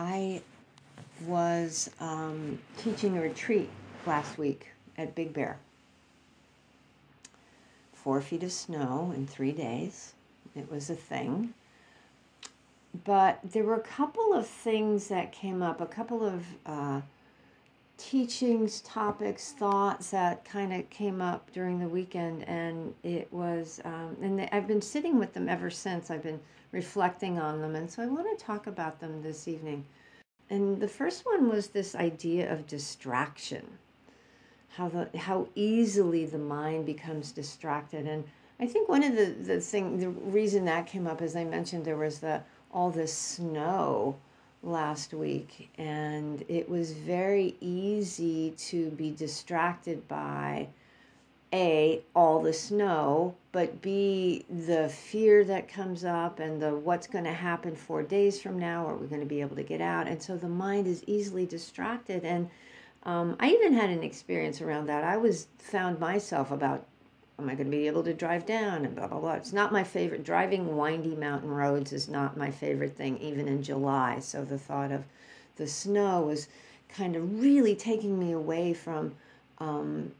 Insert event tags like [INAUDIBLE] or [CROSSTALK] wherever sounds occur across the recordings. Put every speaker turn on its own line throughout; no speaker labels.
I was um, teaching a retreat last week at Big Bear. Four feet of snow in three days. It was a thing. But there were a couple of things that came up, a couple of uh, teachings, topics, thoughts that kind of came up during the weekend, and it was, um, and I've been sitting with them ever since. I've been reflecting on them, and so I want to talk about them this evening. And the first one was this idea of distraction, how the how easily the mind becomes distracted, and I think one of the the thing, the reason that came up, as I mentioned, there was the all this snow last week, and it was very easy to be distracted by a all the snow but b the fear that comes up and the what's going to happen four days from now are we going to be able to get out? And so the mind is easily distracted and um, i even had an experience around that. I was found myself about am I going to be able to drive down and blah blah blah. It's not my favorite. Driving windy mountain roads is not my favorite thing, even in July. So the thought of the snow was kind of really taking me away from um,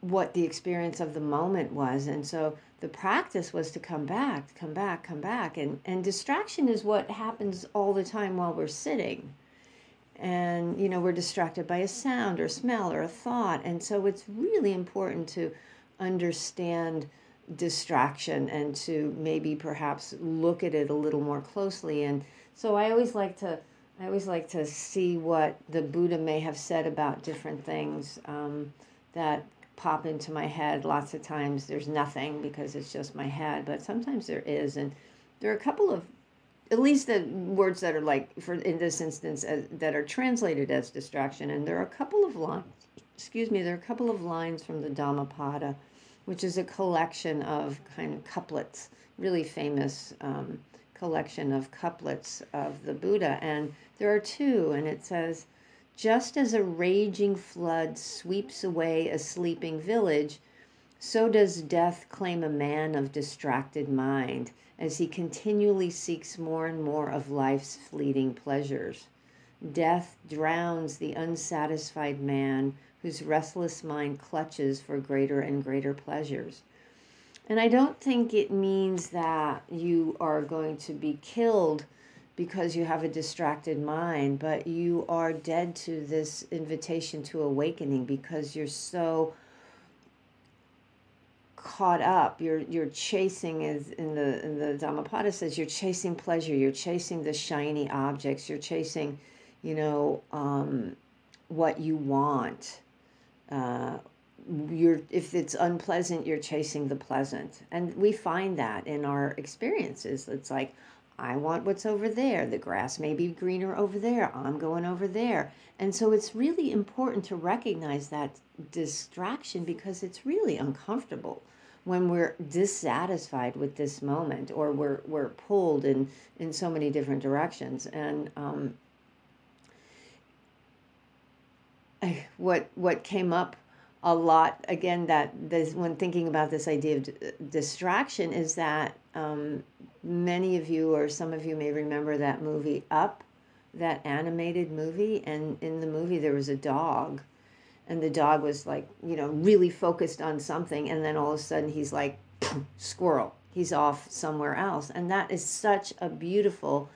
what the experience of the moment was, and so the practice was to come back, come back, come back, and and distraction is what happens all the time while we're sitting and you know we're distracted by a sound or smell or a thought and so it's really important to understand distraction and to maybe perhaps look at it a little more closely. And so i always like to i always like to see what the buddha may have said about different things um, that pop into my head. Lots of times there's nothing because it's just my head but sometimes there is. And there are a couple of at least the words that are like for in this instance uh, that are translated as distraction. And there are a couple of lines excuse me there are a couple of lines from the dhammapada which is a collection of kind of couplets, really famous um, collection of couplets of the Buddha. And there are two, and it says, Just as a raging flood sweeps away a sleeping village, so does death claim a man of distracted mind as he continually seeks more and more of life's fleeting pleasures. Death drowns the unsatisfied man whose restless mind clutches for greater and greater pleasures. And I don't think it means that you are going to be killed because you have a distracted mind, but you are dead to this invitation to awakening because you're so caught up. You're you're chasing as in the in the Dhammapada says you're chasing pleasure. You're chasing the shiny objects. You're chasing, you know, um, what you want uh, you're if it's unpleasant you're chasing the pleasant. And we find that in our experiences. It's like i want what's over there. The grass may be greener over there. I'm going over there. And so it's really important to recognize that distraction because it's really uncomfortable when we're dissatisfied with this moment or we're we're pulled in in so many different directions. And um, [SIGHS] what what came up a lot again that this, when thinking about this idea of d- distraction is that um, many of you or some of you may remember that movie up that animated movie and in the movie there was a dog. And the dog was like you know really focused on something and then all of a sudden he's like [CLEARS THROAT] squirrel. He's off somewhere else. And that is such a beautiful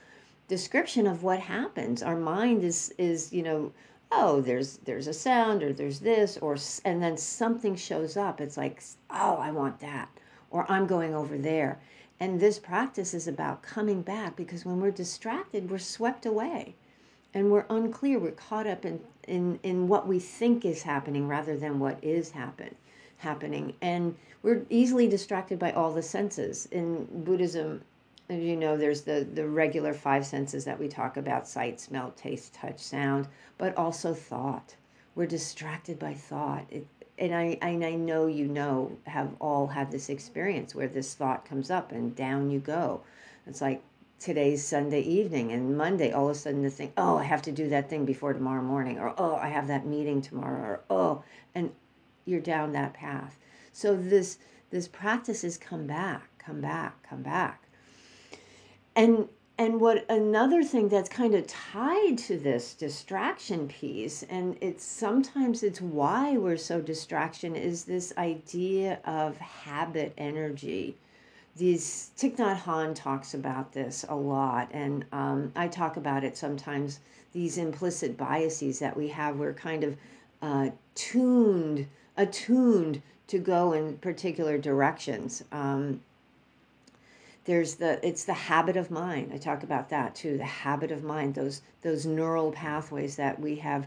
description of what happens. Our mind is is you know oh there's there's a sound or there's this or and then something shows up. It's like oh i want that or i'm going over there. And this practice is about coming back because when we're distracted we're swept away and we're unclear. We're caught up in in in what we think is happening rather than what is happen happening. And we're easily distracted by all the senses. In buddhism as you know, there's the, the regular five senses that we talk about sight, smell, taste, touch, sound, but also thought. We're distracted by thought. It, and I, I know you know, have all had this experience where this thought comes up and down you go. It's like today's Sunday evening and Monday, all of a sudden the thing, oh, I have to do that thing before tomorrow morning, or oh, I have that meeting tomorrow, or oh, and you're down that path. So this this practice is come back, come back, come back and and what another thing that's kind of tied to this distraction piece and it's sometimes it's why we're so distraction is this idea of habit energy these Thich Nhat Hanh talks about this a lot, and um, I talk about it sometimes. These implicit biases that we have, we're kind of uh, tuned, attuned to go in particular directions. Um, there's the it's the habit of mind. I talk about that too. The habit of mind, those those neural pathways that we have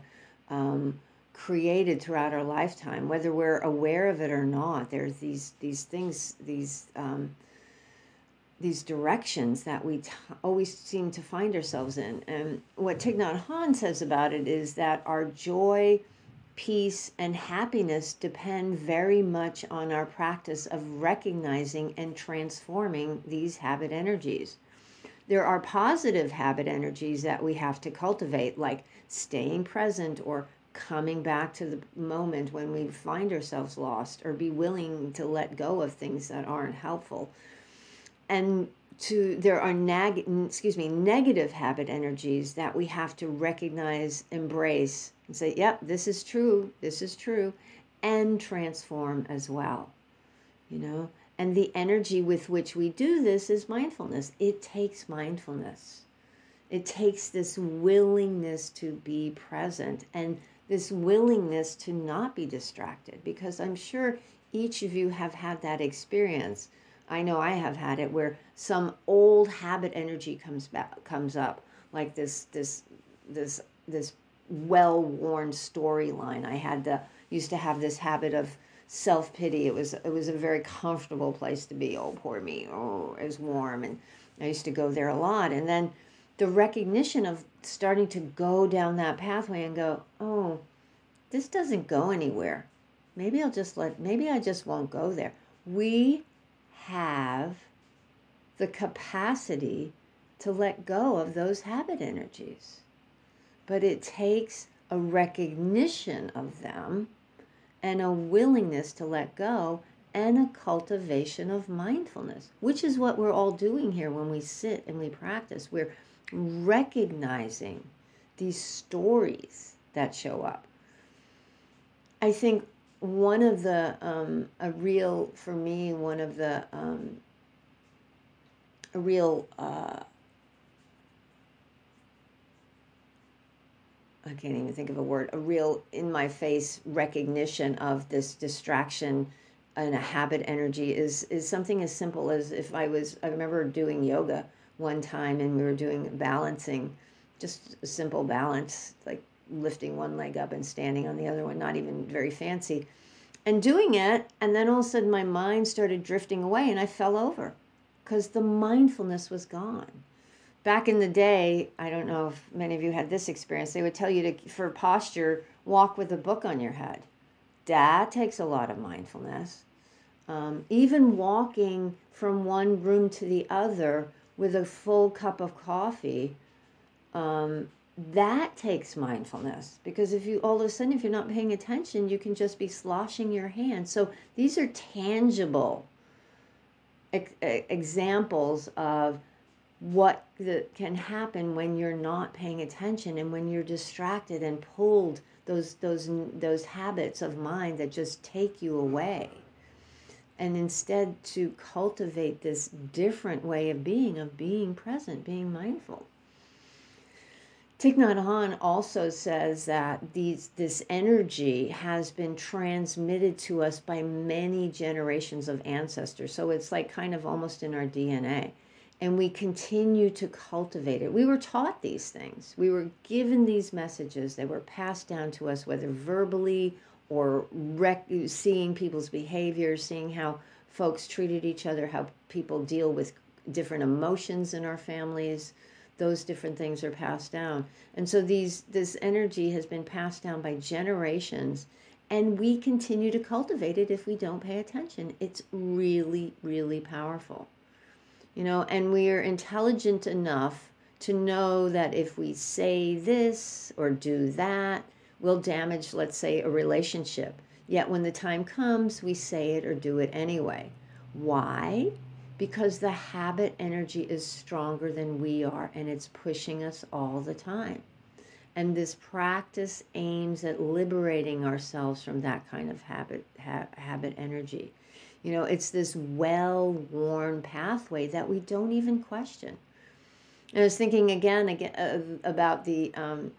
um, created throughout our lifetime, whether we're aware of it or not. There's these these things these um, these directions that we t- always seem to find ourselves in. And what Thich Nhat says about it is that our joy, peace, and happiness depend very much on our practice of recognizing and transforming these habit energies. There are positive habit energies that we have to cultivate, like staying present or coming back to the moment when we find ourselves lost, or be willing to let go of things that aren't helpful and to there are neg excuse me negative habit energies that we have to recognize embrace and say yep this is true this is true and transform as well you know? And the energy with which we do this is mindfulness. It takes mindfulness. It takes this willingness to be present and this willingness to not be distracted because i'm sure each of you have had that experience I know I have had it where some old habit energy comes back comes up like this this this this well-worn storyline. I had the used to have this habit of self-pity. It was it was a very comfortable place to be. Oh, poor me. Oh, it was warm and I used to go there a lot and then the recognition of starting to go down that pathway and go, "Oh, this doesn't go anywhere. Maybe I'll just let maybe I just won't go there." We have the capacity to let go of those habit energies. But it takes a recognition of them and a willingness to let go and a cultivation of mindfulness, which is what we're all doing here when we sit and we practice. We're recognizing these stories that show up. I think one of the um, a real for me one of the um, a real uh, I can't even think of a word a real in my face recognition of this distraction and a habit energy is is something as simple as if I was I remember doing yoga one time and we were doing balancing just a simple balance like lifting one leg up and standing on the other one, not even very fancy. And doing it, and then all of a sudden my mind started drifting away and I fell over because the mindfulness was gone. Back in the day, I don't know if many of you had this experience, they would tell you to, for posture, walk with a book on your head. That takes a lot of mindfulness. Um, even walking from one room to the other with a full cup of coffee um, that takes mindfulness because if you all of a sudden if you're not paying attention you can just be sloshing your hands so these are tangible ex- examples of what the, can happen when you're not paying attention and when you're distracted and pulled those those those habits of mind that just take you away. And instead to cultivate this different way of being of being present being mindful Thich Nhat Hanh also says that these, this energy has been transmitted to us by many generations of ancestors. So it's like kind of almost in our DNA. And we continue to cultivate it. We were taught these things. We were given these messages. They were passed down to us, whether verbally or rec- seeing people's behavior, seeing how folks treated each other, how people deal with different emotions in our families those different things are passed down. And so these this energy has been passed down by generations and we continue to cultivate it if we don't pay attention. It's really really powerful. You know, and we are intelligent enough to know that if we say this or do that, we'll damage let's say a relationship. Yet when the time comes, we say it or do it anyway. Why? Because the habit energy is stronger than we are and it's pushing us all the time. And this practice aims at liberating ourselves from that kind of habit ha- habit energy. You know, it's this well-worn pathway that we don't even question. And I was thinking again, again uh, about the um,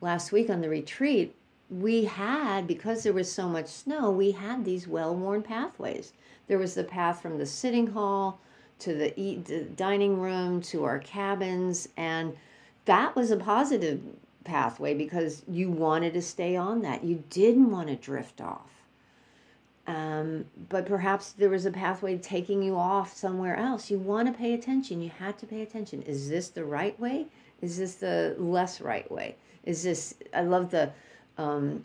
last week on the retreat. We had because there was so much snow, we had these well-worn pathways. There was the path from the sitting hall to the, eat, the dining room to our cabins, and that was a positive pathway because you wanted to stay on that. You didn't want to drift off. Um, but perhaps there was a pathway taking you off somewhere else. You want to pay attention. You had to pay attention. Is this the right way? Is this the less right way? Is this? I love the um,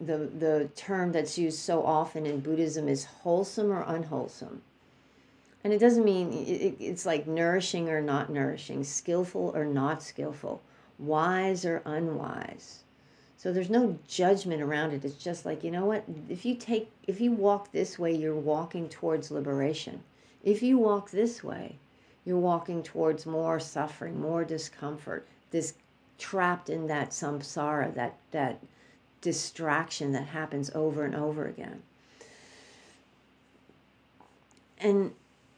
the the term that's used so often in Buddhism is wholesome or unwholesome. And it doesn't mean it, it's like nourishing or not nourishing, skillful or not skillful, wise or unwise. So there's no judgment around it. It's just like, you know what? If you take if you walk this way, you're walking towards liberation. If you walk this way, you're walking towards more suffering, more discomfort, this trapped in that samsara, that that distraction that happens over and over again. And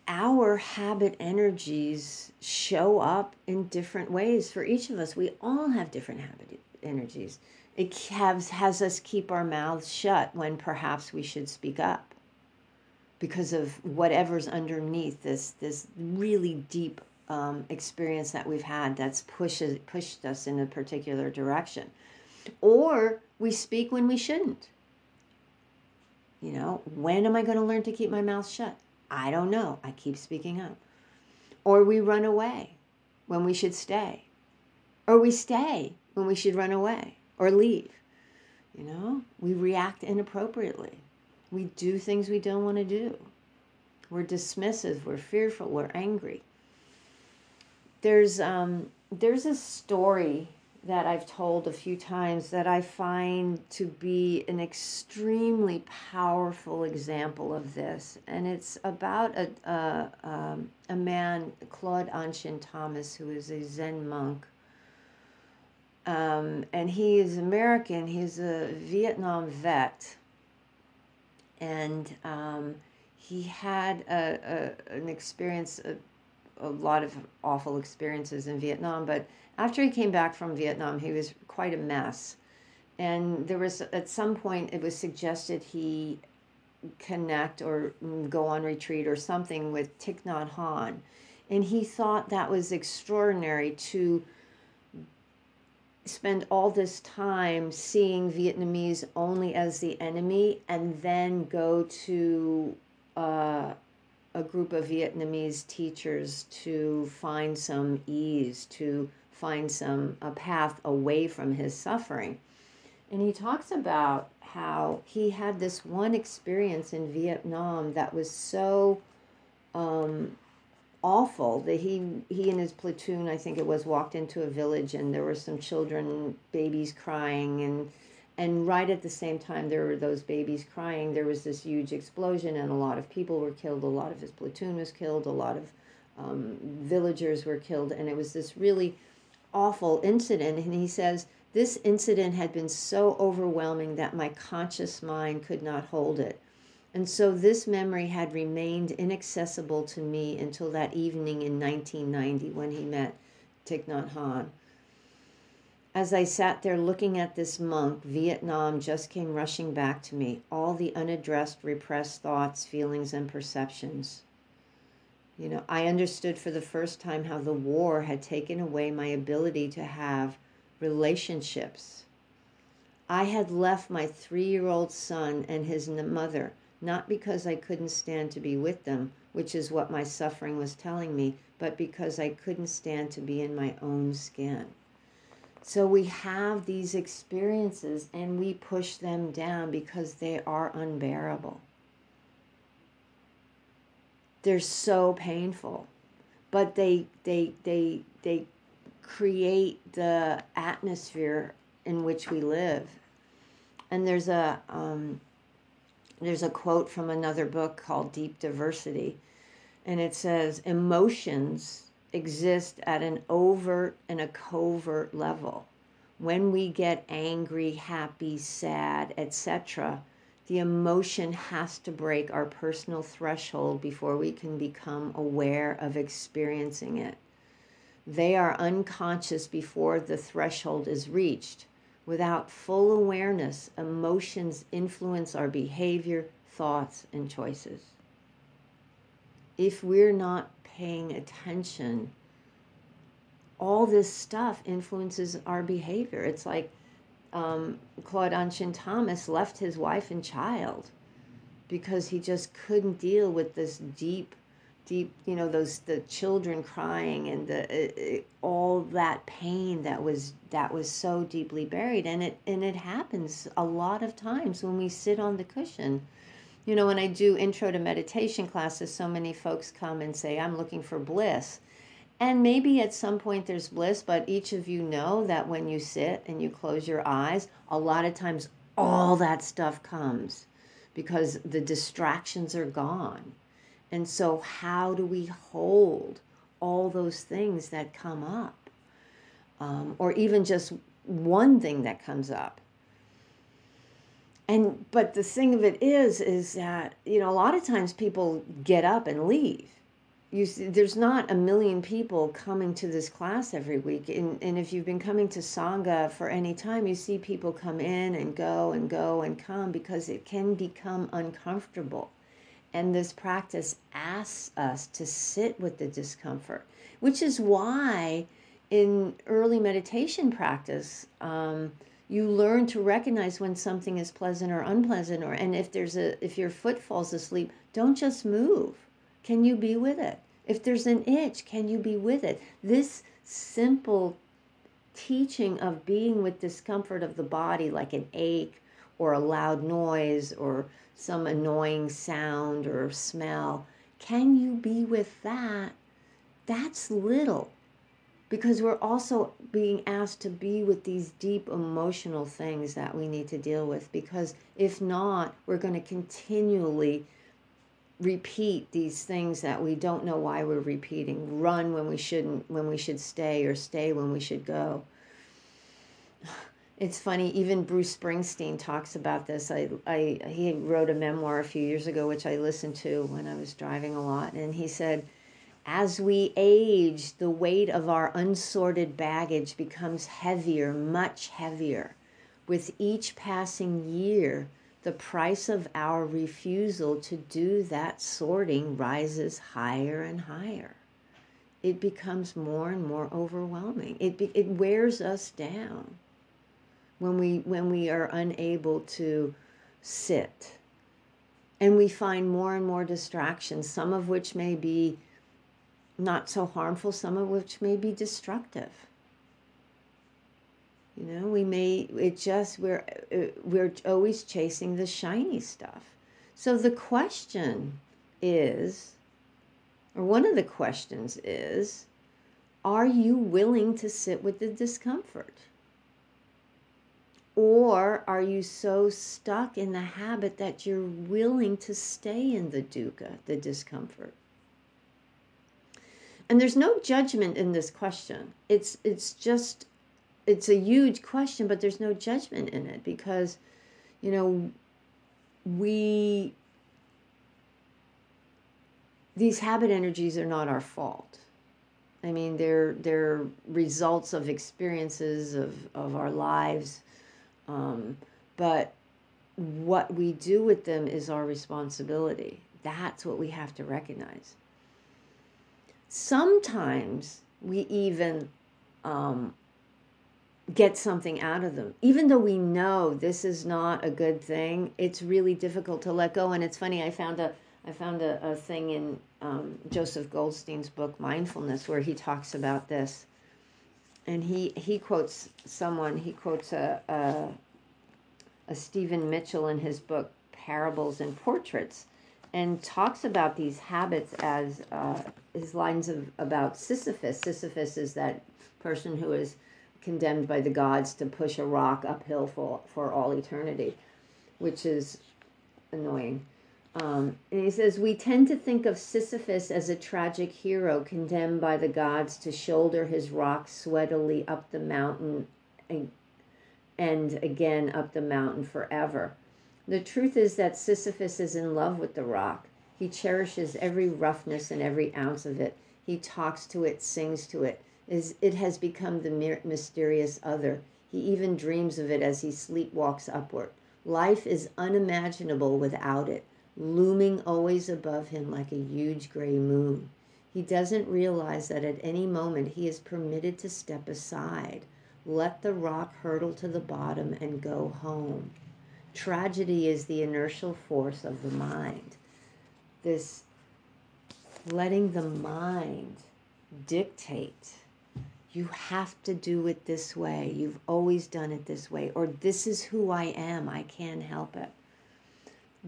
our habit energies show up in different ways for each of us. We all have different habit energies. It has, has us keep our mouths shut when perhaps we should speak up because of whatever's underneath this this really deep um, experience that we've had that's pushes pushed us in a particular direction, or we speak when we shouldn't. You know, when am I going to learn to keep my mouth shut? I don't know. I keep speaking up. Or we run away when we should stay. Or we stay when we should run away or leave. You know, we react inappropriately. We do things we don't want to do. We're dismissive, we're fearful, we're angry. There's um there's a story that I've told a few times that I find to be an extremely powerful example of this. And it's about a, a, um, a man, Claude Anshin Thomas, who is a Zen monk. Um, and he is American, he's a Vietnam vet. And um, he had a, a, an experience, a, a lot of awful experiences in Vietnam, but after he came back from Vietnam, he was quite a mess. And there was, at some point, it was suggested he connect or go on retreat or something with Thich Nhat Hanh. And he thought that was extraordinary to spend all this time seeing Vietnamese only as the enemy and then go to uh, a group of Vietnamese teachers to find some ease, to find some a path away from his suffering. And he talks about how he had this one experience in Vietnam that was so um, awful that he he and his platoon, I think it was, walked into a village and there were some children, babies crying and and right at the same time there were those babies crying there was this huge explosion and a lot of people were killed a lot of his platoon was killed a lot of um, villagers were killed and it was this really awful incident. And he says, This incident had been so overwhelming that my conscious mind could not hold it. And so this memory had remained inaccessible to me until that evening in 1990 when he met Thich Nhat Hanh. As I sat there looking at this monk, Vietnam just came rushing back to me, all the unaddressed, repressed thoughts, feelings, and perceptions. You know, I understood for the first time how the war had taken away my ability to have relationships. I had left my three year old son and his mother, not because I couldn't stand to be with them, which is what my suffering was telling me, but because I couldn't stand to be in my own skin. So we have these experiences and we push them down because they are unbearable. They're so painful but they they they they create the atmosphere in which we live. And there's a um, there's a quote from another book called deep diversity And it says emotions exist at an overt and a covert level. When we get angry, happy, sad, etc., the emotion has to break our personal threshold before we can become aware of experiencing it. They are unconscious before the threshold is reached. Without full awareness, emotions influence our behavior, thoughts, and choices. If we're not paying attention, all this stuff influences our behavior. It's like um, Claude Anshin Thomas left his wife and child because he just couldn't deal with this deep, deep, you know, those the children crying and the uh, all that pain that was that was so deeply buried, and it and it happens a lot of times when we sit on the cushion. You know, when I do intro to meditation classes, so many folks come and say, "I'm looking for bliss." And maybe at some point there's bliss, but each of you know that when you sit and you close your eyes, a lot of times all that stuff comes because the distractions are gone. And so, how do we hold all those things that come up? Um, or even just one thing that comes up? And but the thing of it is, is that you know a lot of times people get up and leave. You see, there's not a million people coming to this class every week. And, and if you've been coming to sangha for any time you see people come in and go and go and come because it can become uncomfortable. And this practice asks us to sit with the discomfort which is why in early meditation practice um, you learn to recognize when something is pleasant or unpleasant or and if there's a if your foot falls asleep don't just move can you be with it? If there's an itch, can you be with it? This simple teaching of being with discomfort of the body, like an ache or a loud noise or some annoying sound or smell, can you be with that? That's little because we're also being asked to be with these deep emotional things that we need to deal with because if not we're going to continually repeat these things that we don't know why we're repeating. Run when we shouldn't when we should stay or stay when we should go. [SIGHS] It's funny even bruce springsteen talks about this. I, I he wrote a memoir a few years ago which i listened to when i was driving a lot and he said as we age the weight of our unsorted baggage becomes heavier much heavier with each passing year the price of our refusal to do that sorting rises higher and higher. It becomes more and more overwhelming. It, it wears us down when we, when we are unable to sit. And we find more and more distractions, some of which may be not so harmful, some of which may be destructive. You know, we may it just we're uh, we're always chasing the shiny stuff. So the question is or one of the questions is are you willing to sit with the discomfort? Or are you so stuck in the habit that you're willing to stay in the dukkha, the discomfort? And there's no judgment in this question. It's it's just it's a huge question, but there's no judgment in it because, you know, we these habit energies are not our fault. I mean, they're they're results of experiences of of our lives, um, but what we do with them is our responsibility. That's what we have to recognize. Sometimes we even um, get something out of them. Even though we know this is not a good thing, it's really difficult to let go. And it's funny, I found a I found a, a thing in um, Joseph Goldstein's book Mindfulness where he talks about this. And he, he quotes someone, he quotes a, a, a Stephen Mitchell in his book Parables and Portraits and talks about these habits as uh, his lines of about Sisyphus. Sisyphus is that person who is condemned by the gods to push a rock uphill for, for all eternity, which is annoying. Um, and he says, We tend to think of Sisyphus as a tragic hero condemned by the gods to shoulder his rock sweatily up the mountain and, and again up the mountain forever. The truth is that Sisyphus is in love with the rock. He cherishes every roughness and every ounce of it. He talks to it, sings to it. It has become the mysterious other. He even dreams of it as he sleepwalks upward. Life is unimaginable without it looming always above him like a huge gray moon. He doesn't realize that at any moment he is permitted to step aside, let the rock hurtle to the bottom, and go home. Tragedy is the inertial force of the mind. This letting the mind dictate. You have to do it this way. You've always done it this way. Or this is who I am. I can't help it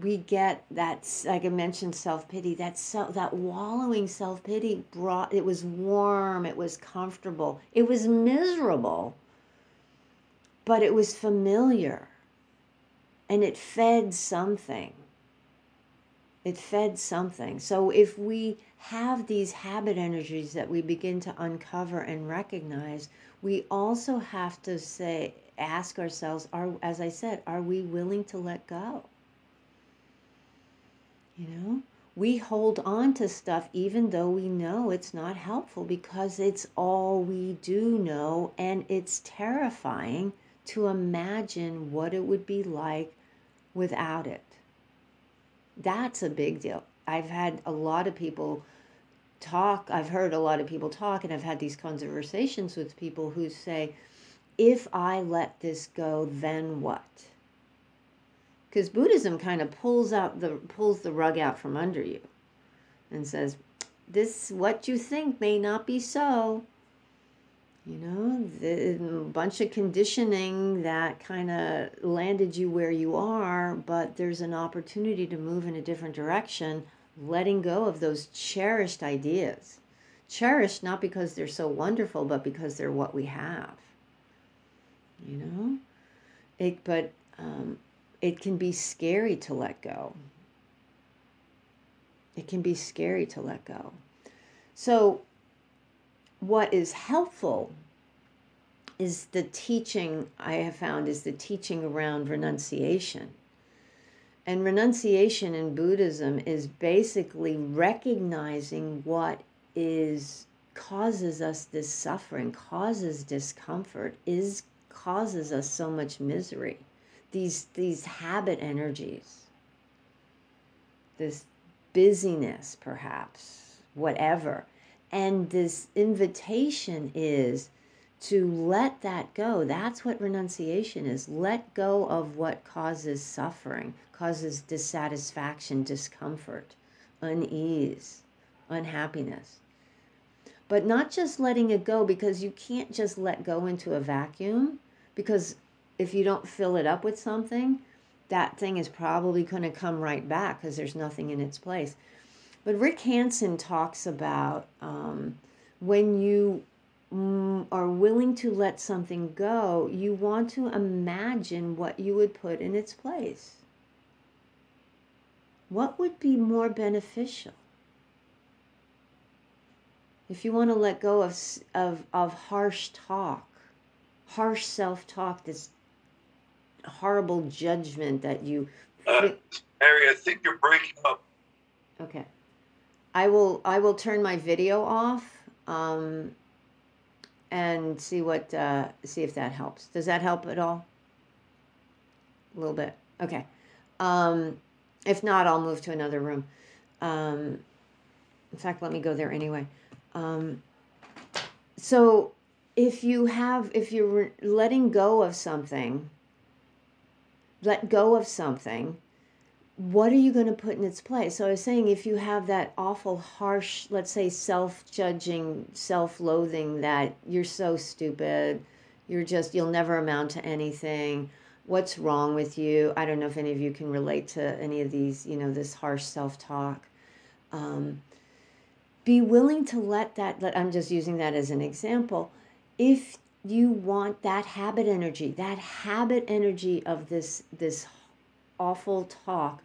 we get that like i mentioned self-pity that self that wallowing self-pity brought it was warm it was comfortable it was miserable but it was familiar and it fed something. It fed something. So if we have these habit energies that we begin to uncover and recognize we also have to say ask ourselves are as i said are we willing to let go? You know, we hold on to stuff even though we know it's not helpful because it's all we do know and it's terrifying to imagine what it would be like without it. That's a big deal. I've had a lot of people talk, I've heard a lot of people talk, and I've had these conversations with people who say, if I let this go, then what? because buddhism kind of pulls out the pulls the rug out from under you and says this what you think may not be so you know the bunch of conditioning that kind of landed you where you are but there's an opportunity to move in a different direction letting go of those cherished ideas cherished not because they're so wonderful but because they're what we have you know it but um, it can be scary to let go. It can be scary to let go. So, what is helpful is the teaching I have found is the teaching around renunciation. And renunciation in Buddhism is basically recognizing what is causes us this suffering, causes discomfort, is causes us so much misery. These these habit energies. This busyness perhaps whatever and this invitation is to let that go. That's what renunciation is. Let go of what causes suffering causes dissatisfaction discomfort unease unhappiness. But not just letting it go because you can't just let go into a vacuum because if you don't fill it up with something, that thing is probably going to come right back because there's nothing in its place. But Rick Hanson talks about um, when you mm, are willing to let something go, you want to imagine what you would put in its place. What would be more beneficial? If you want to let go of, of, of harsh talk, harsh self talk this horrible judgment that you.
Uh, Mary, I think you're breaking up.
Okay, I will. I will turn my video off. Um, and see what uh, see if that helps. Does that help at all? A little bit. Okay. Um, if not, I'll move to another room. Um, in fact, let me go there anyway. Um, so if you have if you're letting go of something let go of something, what are you going to put in its place? So I was saying, if you have that awful, harsh, let's say, self judging, self loathing that you're so stupid, you're just, you'll never amount to anything. What's wrong with you? I don't know if any of you can relate to any of these, you know, this harsh self talk. Um, be willing to let that, let, I'm just using that as an example. If you want that habit energy, that habit energy of this this awful talk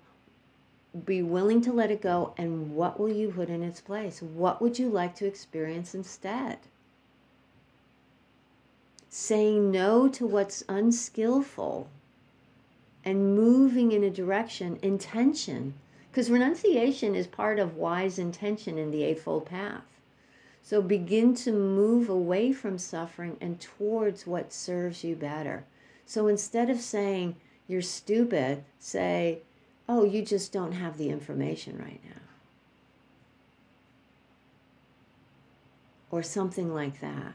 be willing to let it go and what will you put in its place? What would you like to experience instead? Saying no to what's unskillful and moving in a direction, intention, because renunciation is part of wise intention in the Eightfold Path. So begin to move away from suffering and towards what serves you better. So instead of saying, you're stupid, say, oh, you just don't have the information right now. Or something like that.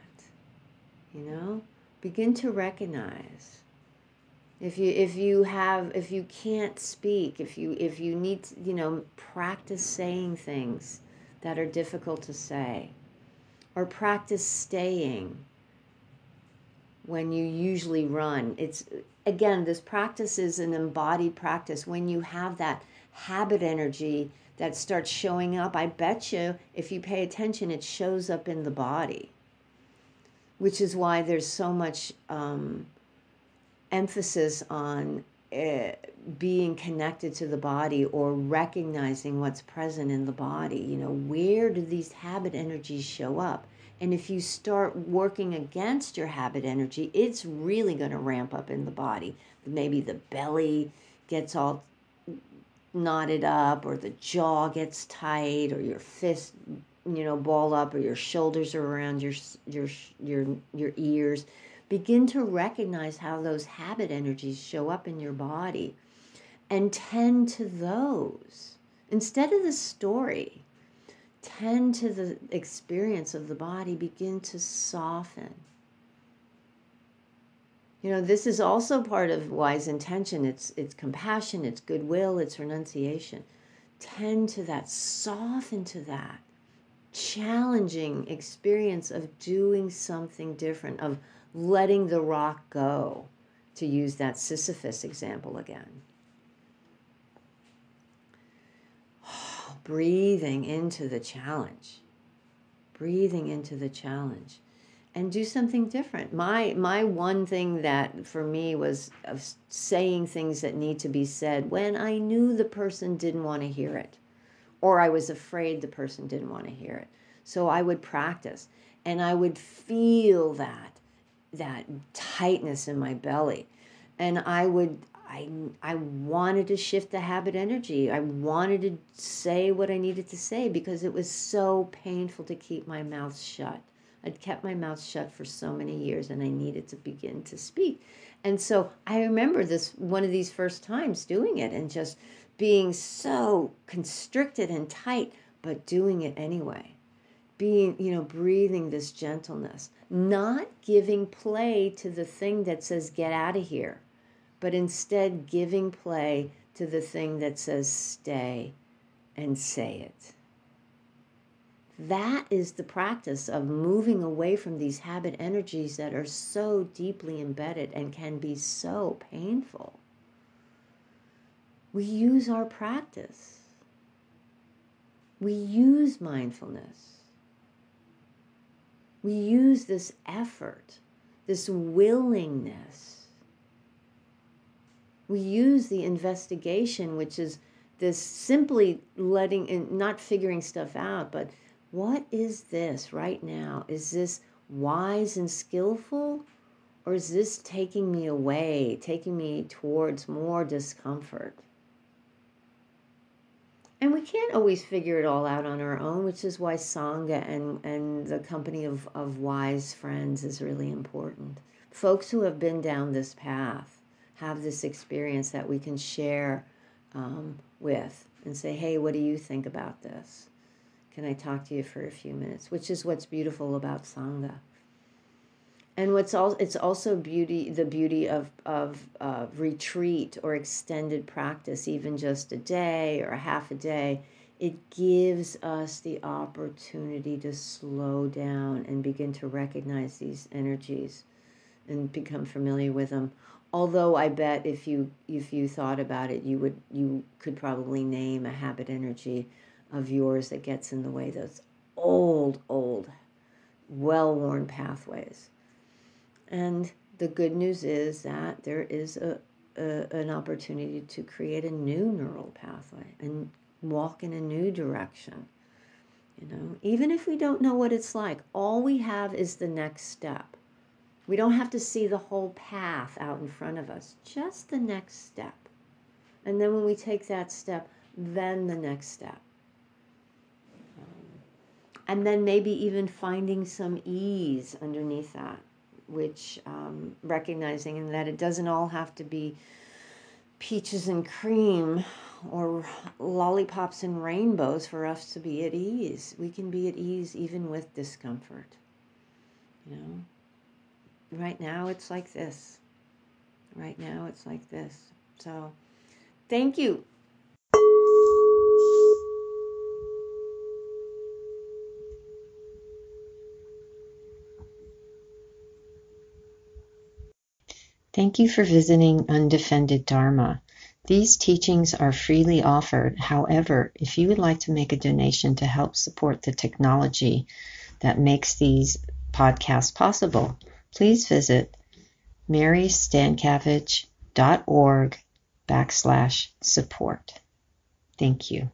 You know? Begin to recognize if you if you have if you can't speak if you if you need to, you know practice saying things that are difficult to say or practice staying when you usually run it's again this practice is an embodied practice when you have that habit energy that starts showing up i bet you if you pay attention it shows up in the body which is why there's so much um, emphasis on uh, being connected to the body or recognizing what's present in the body. You know, where do these habit energies show up? And if you start working against your habit energy, it's really going to ramp up in the body. Maybe the belly gets all knotted up, or the jaw gets tight, or your fist, you know, ball up, or your shoulders are around your your your your ears. Begin to recognize how those habit energies show up in your body. And tend to those. Instead of the story tend to the experience of the body begin to soften. You know this is also part of wise intention. It's it's compassion it's goodwill it's renunciation. Tend to that soften to that challenging experience of doing something different of letting the rock go, to use that Sisyphus example again. Breathing into the challenge, breathing into the challenge, and do something different. My my one thing that for me was of saying things that need to be said when I knew the person didn't want to hear it, or I was afraid the person didn't want to hear it. So I would practice, and I would feel that that tightness in my belly and i would i i wanted to shift the habit energy. I wanted to say what i needed to say because it was so painful to keep my mouth shut. I'd kept my mouth shut for so many years and i needed to begin to speak. And so i remember this one of these first times doing it and just being so constricted and tight but doing it anyway. Being, you know, breathing this gentleness, not giving play to the thing that says, get out of here, but instead giving play to the thing that says, stay and say it. That is the practice of moving away from these habit energies that are so deeply embedded and can be so painful. We use our practice. We use mindfulness we use this effort, this willingness. We use the investigation, which is this simply letting and not figuring stuff out, but what is this right now? Is this wise and skillful? Or is this taking me away, taking me towards more discomfort? and we can't always figure it all out on our own, which is why Sangha and, and the company of, of wise friends is really important. Folks who have been down this path have this experience that we can share um, with and say, hey, what do you think about this? Can I talk to you for a few minutes? Which is what's beautiful about Sangha and what's all it's also beauty the beauty of of uh, retreat or extended practice even just a day or a half a day it gives us the opportunity to slow down and begin to recognize these energies and become familiar with them although i bet if you if you thought about it you would you could probably name a habit energy of yours that gets in the way those old old well-worn pathways and the good news is that there is a, a, an opportunity to create a new neural pathway and walk in a new direction. You know, even if we don't know what it's like, all we have is the next step. We don't have to see the whole path out in front of us, just the next step. And then when we take that step, then the next step. And then maybe even finding some ease underneath that, which um, recognizing that it doesn't all have to be peaches and cream or lollipops and rainbows for us to be at ease. We can be at ease even with discomfort. You know, right now it's like this. Right now it's like this. So, thank you. Thank you for visiting Undefended Dharma. These teachings are freely offered. However, if you would like to make a donation to help support the technology that makes these podcasts possible, please visit marystancavage.org backslash support. Thank you.